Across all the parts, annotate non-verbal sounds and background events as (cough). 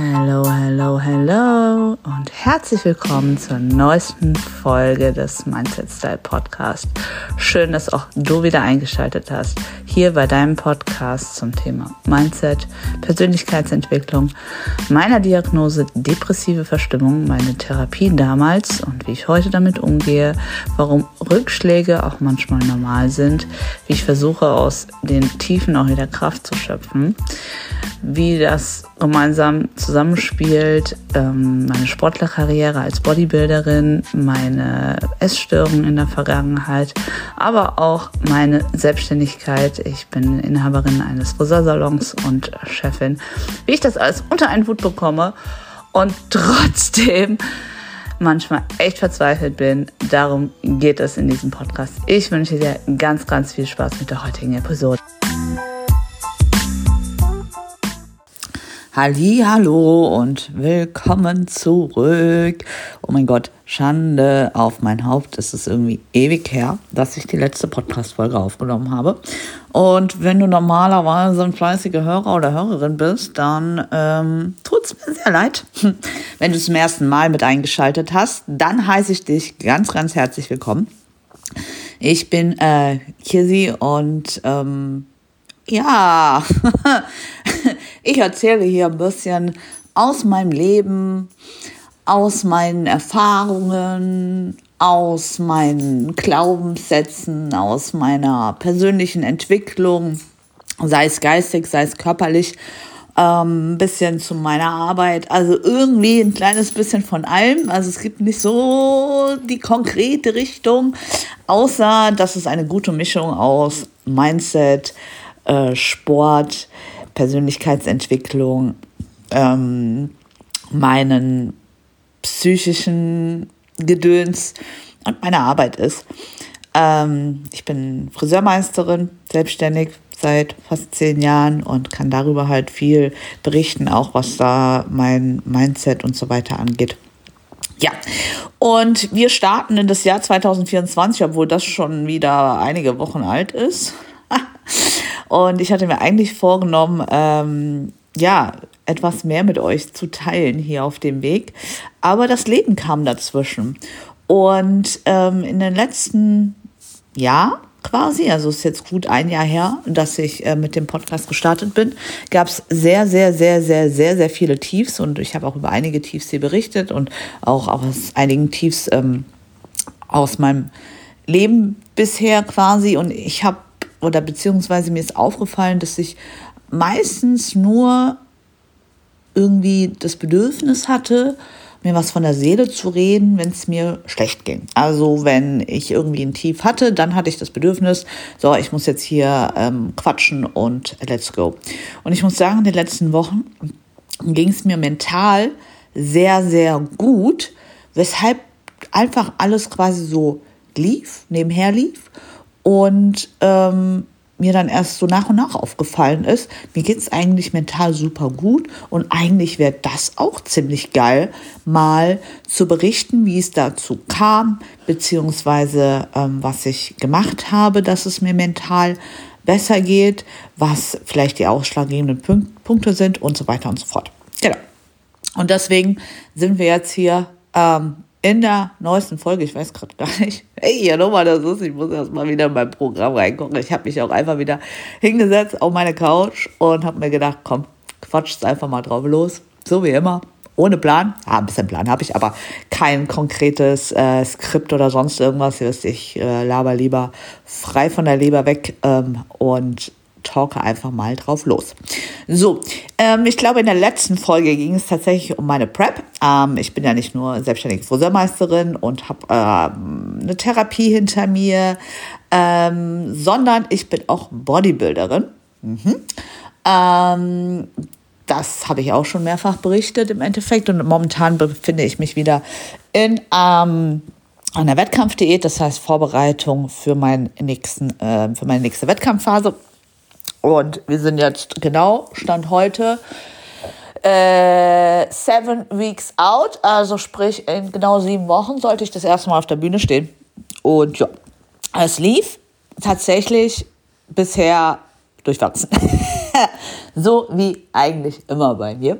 Hallo, hallo, hallo und herzlich willkommen zur neuesten Folge des Mindset Style Podcast. Schön, dass auch du wieder eingeschaltet hast. Hier bei deinem Podcast zum Thema Mindset, Persönlichkeitsentwicklung, meiner Diagnose depressive Verstimmung, meine Therapie damals und wie ich heute damit umgehe, warum Rückschläge auch manchmal normal sind, wie ich versuche aus den Tiefen auch wieder Kraft zu schöpfen, wie das gemeinsam zusammenspielt, ähm, meine Sportlerkarriere als Bodybuilderin, meine Essstörungen in der Vergangenheit, aber auch meine Selbstständigkeit. Ich bin Inhaberin eines Friseursalons und Chefin. Wie ich das alles unter einen Hut bekomme und (laughs) trotzdem manchmal echt verzweifelt bin. Darum geht es in diesem Podcast. Ich wünsche dir ganz, ganz viel Spaß mit der heutigen Episode. Hallo und willkommen zurück. Oh mein Gott, Schande auf mein Haupt. Es ist irgendwie ewig her, dass ich die letzte Podcast-Folge aufgenommen habe. Und wenn du normalerweise ein fleißiger Hörer oder Hörerin bist, dann ähm, tut es mir sehr leid. (laughs) Wenn du zum ersten Mal mit eingeschaltet hast, dann heiße ich dich ganz, ganz herzlich willkommen. Ich bin äh, Kizzy und ähm, ja, (laughs) ich erzähle hier ein bisschen aus meinem Leben, aus meinen Erfahrungen, aus meinen Glaubenssätzen, aus meiner persönlichen Entwicklung, sei es geistig, sei es körperlich, ähm, ein bisschen zu meiner Arbeit. Also irgendwie ein kleines bisschen von allem. Also es gibt nicht so die konkrete Richtung, außer dass es eine gute Mischung aus Mindset, äh, Sport, Persönlichkeitsentwicklung, ähm, meinen psychischen Gedöns und meine Arbeit ist. Ähm, ich bin Friseurmeisterin, selbstständig seit fast zehn Jahren und kann darüber halt viel berichten, auch was da mein Mindset und so weiter angeht. Ja, und wir starten in das Jahr 2024, obwohl das schon wieder einige Wochen alt ist. Und ich hatte mir eigentlich vorgenommen, ähm, ja, etwas mehr mit euch zu teilen hier auf dem Weg. Aber das Leben kam dazwischen. Und ähm, in den letzten Jahr quasi, also ist jetzt gut ein Jahr her, dass ich äh, mit dem Podcast gestartet bin, gab es sehr, sehr, sehr, sehr, sehr, sehr viele Tiefs und ich habe auch über einige Tiefs hier berichtet und auch aus einigen Tiefs ähm, aus meinem Leben bisher quasi und ich habe oder beziehungsweise mir ist aufgefallen, dass ich meistens nur irgendwie das Bedürfnis hatte, mir was von der Seele zu reden, wenn es mir schlecht ging. Also wenn ich irgendwie ein Tief hatte, dann hatte ich das Bedürfnis, so, ich muss jetzt hier ähm, quatschen und let's go. Und ich muss sagen, in den letzten Wochen ging es mir mental sehr, sehr gut, weshalb einfach alles quasi so lief, nebenher lief und ähm, mir dann erst so nach und nach aufgefallen ist, mir geht es eigentlich mental super gut und eigentlich wäre das auch ziemlich geil, mal zu berichten, wie es dazu kam, beziehungsweise ähm, was ich gemacht habe, dass es mir mental besser geht, was vielleicht die ausschlaggebenden Punkte sind und so weiter und so fort. Genau. Und deswegen sind wir jetzt hier ähm, in der neuesten Folge, ich weiß gerade gar nicht, (laughs) hey, ja nochmal das ist, ich muss erst mal wieder in mein Programm reingucken. Ich habe mich auch einfach wieder hingesetzt auf meine Couch und habe mir gedacht, komm, quatscht einfach mal drauf los, so wie immer, ohne Plan. Ja, ein bisschen Plan habe ich, aber kein konkretes äh, Skript oder sonst irgendwas. Ich äh, laber lieber frei von der Leber weg ähm, und talke einfach mal drauf los. So, ähm, ich glaube, in der letzten Folge ging es tatsächlich um meine Prep. Ähm, ich bin ja nicht nur selbstständige Friseurmeisterin und habe ähm, eine Therapie hinter mir, ähm, sondern ich bin auch Bodybuilderin. Mhm. Ähm, das habe ich auch schon mehrfach berichtet im Endeffekt und momentan befinde ich mich wieder in ähm, einer Wettkampfdiät, das heißt Vorbereitung für, meinen nächsten, äh, für meine nächste Wettkampfphase. Und wir sind jetzt genau, Stand heute, äh, seven weeks out. Also sprich, in genau sieben Wochen sollte ich das erste Mal auf der Bühne stehen. Und ja, es lief tatsächlich bisher durchwachsen. (laughs) so wie eigentlich immer bei mir.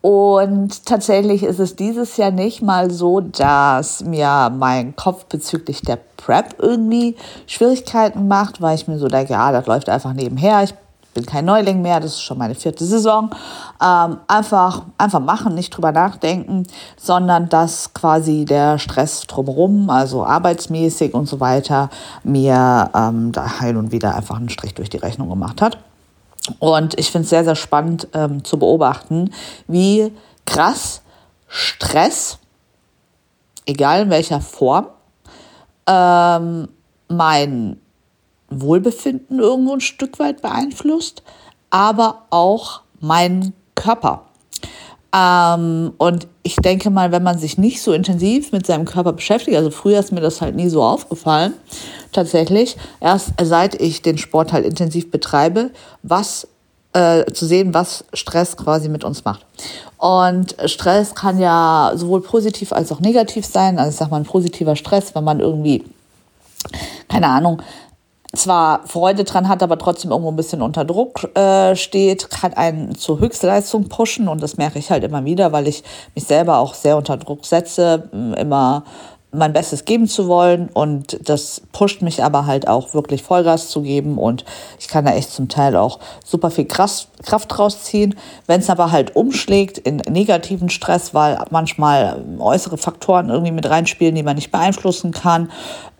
Und tatsächlich ist es dieses Jahr nicht mal so, dass mir mein Kopf bezüglich der Prep irgendwie Schwierigkeiten macht, weil ich mir so denke, ja, das läuft einfach nebenher. Ich bin kein Neuling mehr, das ist schon meine vierte Saison. Ähm, einfach, einfach machen, nicht drüber nachdenken, sondern dass quasi der Stress drumherum, also arbeitsmäßig und so weiter, mir ähm, da heil und wieder einfach einen Strich durch die Rechnung gemacht hat. Und ich finde es sehr, sehr spannend ähm, zu beobachten, wie krass Stress, egal in welcher Form, ähm, mein Wohlbefinden irgendwo ein Stück weit beeinflusst, aber auch meinen Körper. Ähm, und ich denke mal, wenn man sich nicht so intensiv mit seinem Körper beschäftigt, also früher ist mir das halt nie so aufgefallen, tatsächlich, erst seit ich den Sport halt intensiv betreibe, was äh, zu sehen, was Stress quasi mit uns macht. Und Stress kann ja sowohl positiv als auch negativ sein. Also ich sag mal, ein positiver Stress, wenn man irgendwie, keine Ahnung, zwar Freude dran hat, aber trotzdem irgendwo ein bisschen unter Druck äh, steht, kann einen zur Höchstleistung pushen und das merke ich halt immer wieder, weil ich mich selber auch sehr unter Druck setze, immer mein Bestes geben zu wollen und das pusht mich aber halt auch wirklich Vollgas zu geben und ich kann da echt zum Teil auch super viel Kraft, Kraft rausziehen. Wenn es aber halt umschlägt in negativen Stress, weil manchmal äußere Faktoren irgendwie mit reinspielen, die man nicht beeinflussen kann,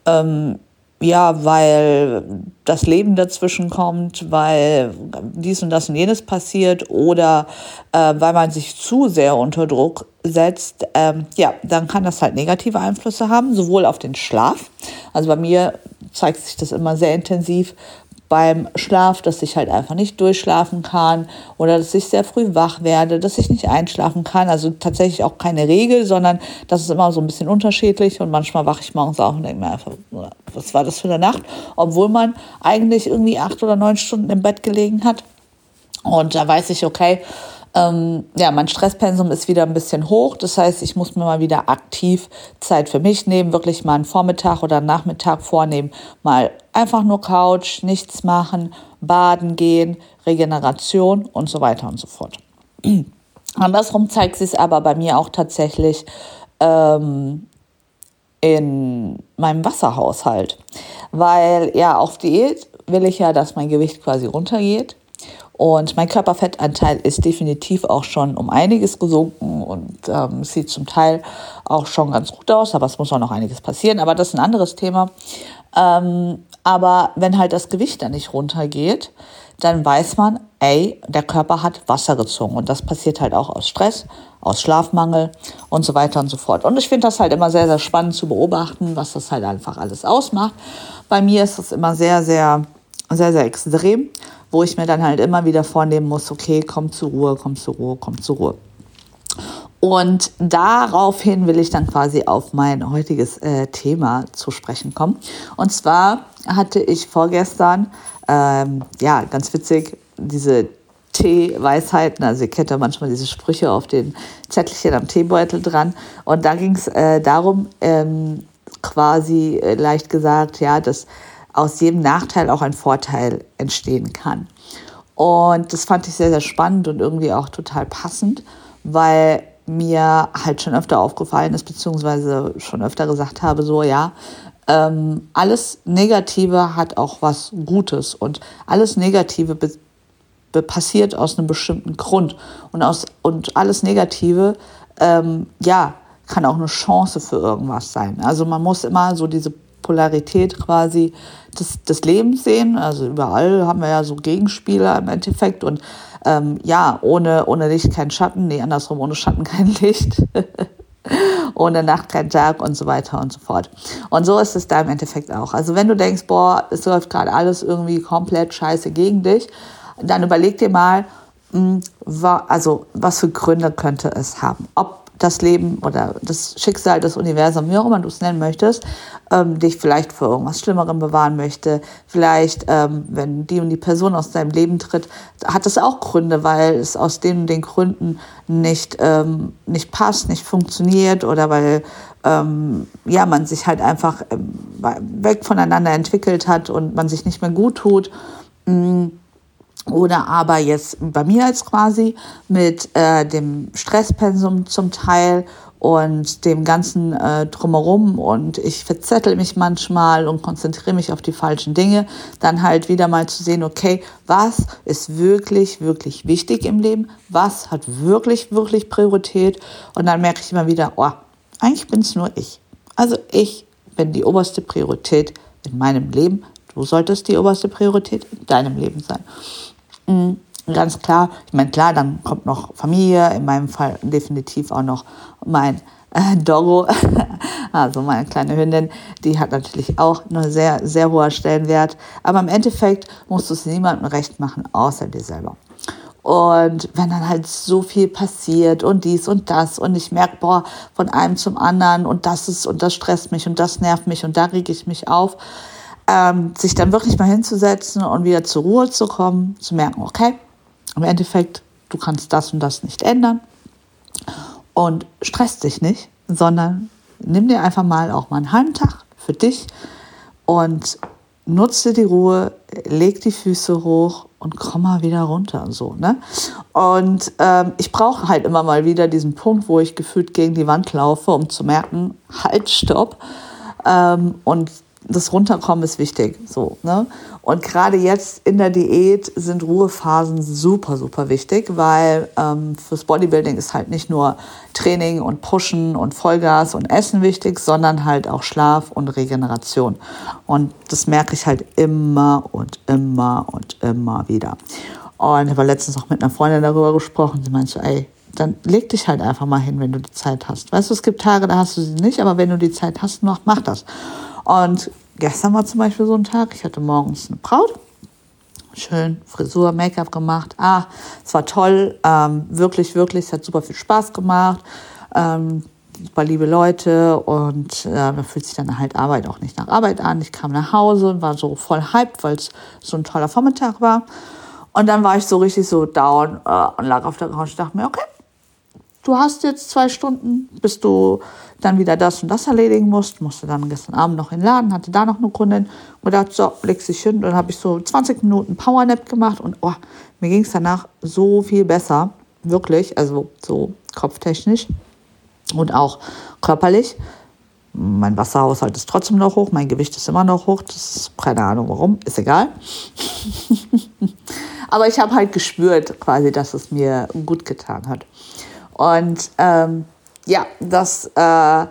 ähm, ja, weil das Leben dazwischen kommt, weil dies und das und jenes passiert oder äh, weil man sich zu sehr unter Druck setzt, ähm, ja, dann kann das halt negative Einflüsse haben, sowohl auf den Schlaf. Also bei mir zeigt sich das immer sehr intensiv beim Schlaf, dass ich halt einfach nicht durchschlafen kann oder dass ich sehr früh wach werde, dass ich nicht einschlafen kann. Also tatsächlich auch keine Regel, sondern das ist immer so ein bisschen unterschiedlich und manchmal wache ich morgens auch und denke mir einfach, was war das für eine Nacht? Obwohl man eigentlich irgendwie acht oder neun Stunden im Bett gelegen hat. Und da weiß ich, okay, ähm, ja, mein Stresspensum ist wieder ein bisschen hoch. Das heißt, ich muss mir mal wieder aktiv Zeit für mich nehmen, wirklich mal einen Vormittag oder einen Nachmittag vornehmen, mal einfach nur Couch, nichts machen, baden gehen, Regeneration und so weiter und so fort. (clears throat) Andersrum zeigt sich aber bei mir auch tatsächlich ähm, in meinem Wasserhaushalt. Weil ja, auf Diät will ich ja, dass mein Gewicht quasi runtergeht. Und mein Körperfettanteil ist definitiv auch schon um einiges gesunken und ähm, sieht zum Teil auch schon ganz gut aus, aber es muss auch noch einiges passieren. Aber das ist ein anderes Thema. Ähm, aber wenn halt das Gewicht dann nicht runtergeht, dann weiß man, ey, der Körper hat Wasser gezogen. Und das passiert halt auch aus Stress, aus Schlafmangel und so weiter und so fort. Und ich finde das halt immer sehr, sehr spannend zu beobachten, was das halt einfach alles ausmacht. Bei mir ist das immer sehr, sehr, sehr, sehr extrem wo ich mir dann halt immer wieder vornehmen muss, okay, komm zur Ruhe, komm zur Ruhe, komm zur Ruhe. Und daraufhin will ich dann quasi auf mein heutiges äh, Thema zu sprechen kommen. Und zwar hatte ich vorgestern, ähm, ja, ganz witzig, diese Tee-Weisheiten. Also ihr kennt ja manchmal diese Sprüche auf den Zettelchen am Teebeutel dran. Und da ging es äh, darum, ähm, quasi äh, leicht gesagt, ja, dass aus jedem Nachteil auch ein Vorteil entstehen kann. Und das fand ich sehr, sehr spannend und irgendwie auch total passend, weil mir halt schon öfter aufgefallen ist, beziehungsweise schon öfter gesagt habe, so ja, ähm, alles Negative hat auch was Gutes und alles Negative passiert aus einem bestimmten Grund und, aus, und alles Negative, ähm, ja, kann auch eine Chance für irgendwas sein. Also man muss immer so diese Polarität quasi des, des Lebens sehen. Also überall haben wir ja so Gegenspieler im Endeffekt und ähm, ja, ohne, ohne Licht kein Schatten, nee, andersrum, ohne Schatten kein Licht. (laughs) ohne Nacht kein Tag und so weiter und so fort. Und so ist es da im Endeffekt auch. Also wenn du denkst, boah, es läuft gerade alles irgendwie komplett scheiße gegen dich, dann überleg dir mal, hm, also was für Gründe könnte es haben. Ob das Leben oder das Schicksal, das Universum, wie auch immer du es nennen möchtest, ähm, dich vielleicht vor irgendwas Schlimmerem bewahren möchte. Vielleicht, ähm, wenn die und die Person aus deinem Leben tritt, hat das auch Gründe, weil es aus den den Gründen nicht, ähm, nicht passt, nicht funktioniert oder weil ähm, ja, man sich halt einfach ähm, weg voneinander entwickelt hat und man sich nicht mehr gut tut. Mm. Oder aber jetzt bei mir jetzt quasi mit äh, dem Stresspensum zum Teil und dem ganzen äh, drumherum und ich verzettel mich manchmal und konzentriere mich auf die falschen Dinge, dann halt wieder mal zu sehen, okay, was ist wirklich, wirklich wichtig im Leben, was hat wirklich, wirklich Priorität und dann merke ich immer wieder, oh, eigentlich bin es nur ich. Also ich bin die oberste Priorität in meinem Leben. Du solltest die oberste Priorität in deinem Leben sein. Mhm ganz klar. Ich meine, klar, dann kommt noch Familie, in meinem Fall definitiv auch noch mein äh, Doggo, (laughs) also meine kleine Hündin, die hat natürlich auch einen sehr, sehr hoher Stellenwert. Aber im Endeffekt musst du es niemandem recht machen, außer dir selber. Und wenn dann halt so viel passiert und dies und das und ich merke, boah, von einem zum anderen und das ist und das stresst mich und das nervt mich und da rege ich mich auf, ähm, sich dann wirklich mal hinzusetzen und wieder zur Ruhe zu kommen, zu merken, okay, im Endeffekt, du kannst das und das nicht ändern und stresst dich nicht, sondern nimm dir einfach mal auch mal einen halben Tag für dich und nutze die Ruhe, leg die Füße hoch und komm mal wieder runter und so. Ne? Und ähm, ich brauche halt immer mal wieder diesen Punkt, wo ich gefühlt gegen die Wand laufe, um zu merken, halt, stopp. Ähm, und das Runterkommen ist wichtig. So, ne? Und gerade jetzt in der Diät sind Ruhephasen super, super wichtig, weil ähm, fürs Bodybuilding ist halt nicht nur Training und Pushen und Vollgas und Essen wichtig, sondern halt auch Schlaf und Regeneration. Und das merke ich halt immer und immer und immer wieder. Und ich habe letztens auch mit einer Freundin darüber gesprochen. Sie meinte ey, dann leg dich halt einfach mal hin, wenn du die Zeit hast. Weißt du, es gibt Tage, da hast du sie nicht, aber wenn du die Zeit hast, mach, mach das. Und gestern war zum Beispiel so ein Tag, ich hatte morgens eine Braut, schön Frisur, Make-up gemacht. Ah, es war toll, ähm, wirklich, wirklich, es hat super viel Spaß gemacht. Ähm, super liebe Leute und äh, da fühlt sich dann halt Arbeit auch nicht nach Arbeit an. Ich kam nach Hause und war so voll hyped, weil es so ein toller Vormittag war. Und dann war ich so richtig so down äh, und lag auf der Couch und dachte mir, okay, du hast jetzt zwei Stunden, bis du dann wieder das und das erledigen musst. Musste dann gestern Abend noch in den Laden, hatte da noch eine Kundin und dachte, so, leg dich hin. Und dann habe ich so 20 Minuten Powernap gemacht und oh, mir ging es danach so viel besser. Wirklich, also so kopftechnisch und auch körperlich. Mein Wasserhaushalt ist trotzdem noch hoch, mein Gewicht ist immer noch hoch. Das ist keine Ahnung warum, ist egal. (laughs) Aber ich habe halt gespürt quasi, dass es mir gut getan hat. Und ähm, ja, das äh,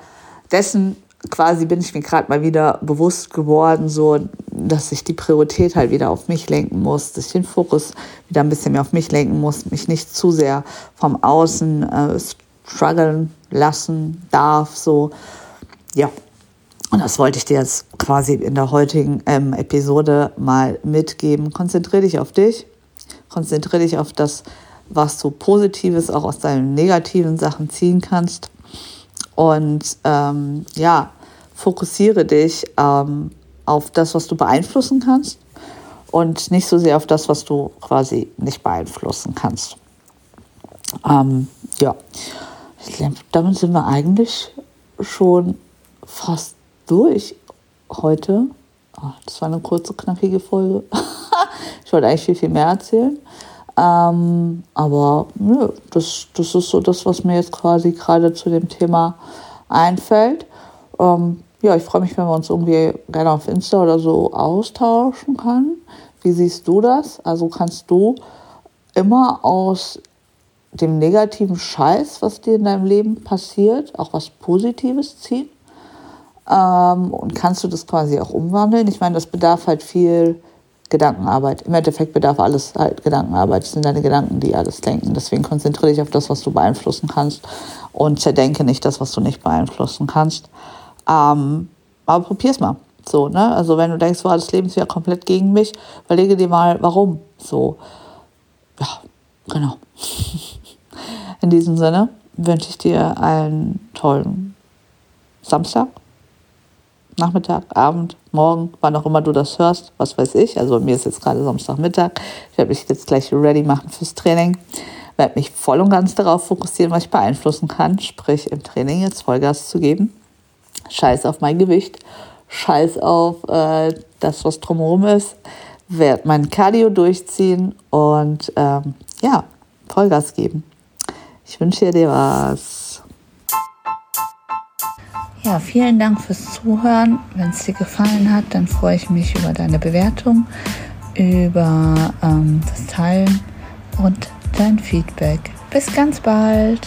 dessen quasi bin ich mir gerade mal wieder bewusst geworden, so dass ich die Priorität halt wieder auf mich lenken muss, dass ich den Fokus wieder ein bisschen mehr auf mich lenken muss, mich nicht zu sehr vom Außen äh, strugglen lassen darf, so ja. Und das wollte ich dir jetzt quasi in der heutigen ähm, Episode mal mitgeben. Konzentriere dich auf dich, konzentriere dich auf das, was du Positives auch aus deinen negativen Sachen ziehen kannst. Und ähm, ja, fokussiere dich ähm, auf das, was du beeinflussen kannst und nicht so sehr auf das, was du quasi nicht beeinflussen kannst. Ähm, ja, damit sind wir eigentlich schon fast durch heute. Oh, das war eine kurze, knackige Folge. (laughs) ich wollte eigentlich viel, viel mehr erzählen. Ähm, aber nö, das, das ist so das, was mir jetzt quasi gerade zu dem Thema einfällt. Ähm, ja, ich freue mich, wenn wir uns irgendwie gerne auf Insta oder so austauschen können. Wie siehst du das? Also kannst du immer aus dem negativen Scheiß, was dir in deinem Leben passiert, auch was Positives ziehen? Ähm, und kannst du das quasi auch umwandeln? Ich meine, das bedarf halt viel Gedankenarbeit. Im Endeffekt bedarf alles halt Gedankenarbeit. Es sind deine Gedanken, die alles denken. Deswegen konzentriere dich auf das, was du beeinflussen kannst und zerdenke nicht das, was du nicht beeinflussen kannst. Ähm, aber probier's mal. So, ne? Also wenn du denkst, wow, das Leben ist ja komplett gegen mich, überlege dir mal, warum. So, ja, genau. (laughs) In diesem Sinne wünsche ich dir einen tollen Samstag Nachmittag, Abend, Morgen, wann auch immer du das hörst, was weiß ich. Also mir ist jetzt gerade Samstagmittag. Ich werde mich jetzt gleich ready machen fürs Training. Werde mich voll und ganz darauf fokussieren, was ich beeinflussen kann. Sprich, im Training jetzt Vollgas zu geben. Scheiß auf mein Gewicht. Scheiß auf äh, das, was drumherum ist. werde mein Cardio durchziehen und ähm, ja, Vollgas geben. Ich wünsche dir was. Ja, vielen Dank fürs Zuhören. Wenn es dir gefallen hat, dann freue ich mich über deine Bewertung, über ähm, das Teilen und dein Feedback. Bis ganz bald.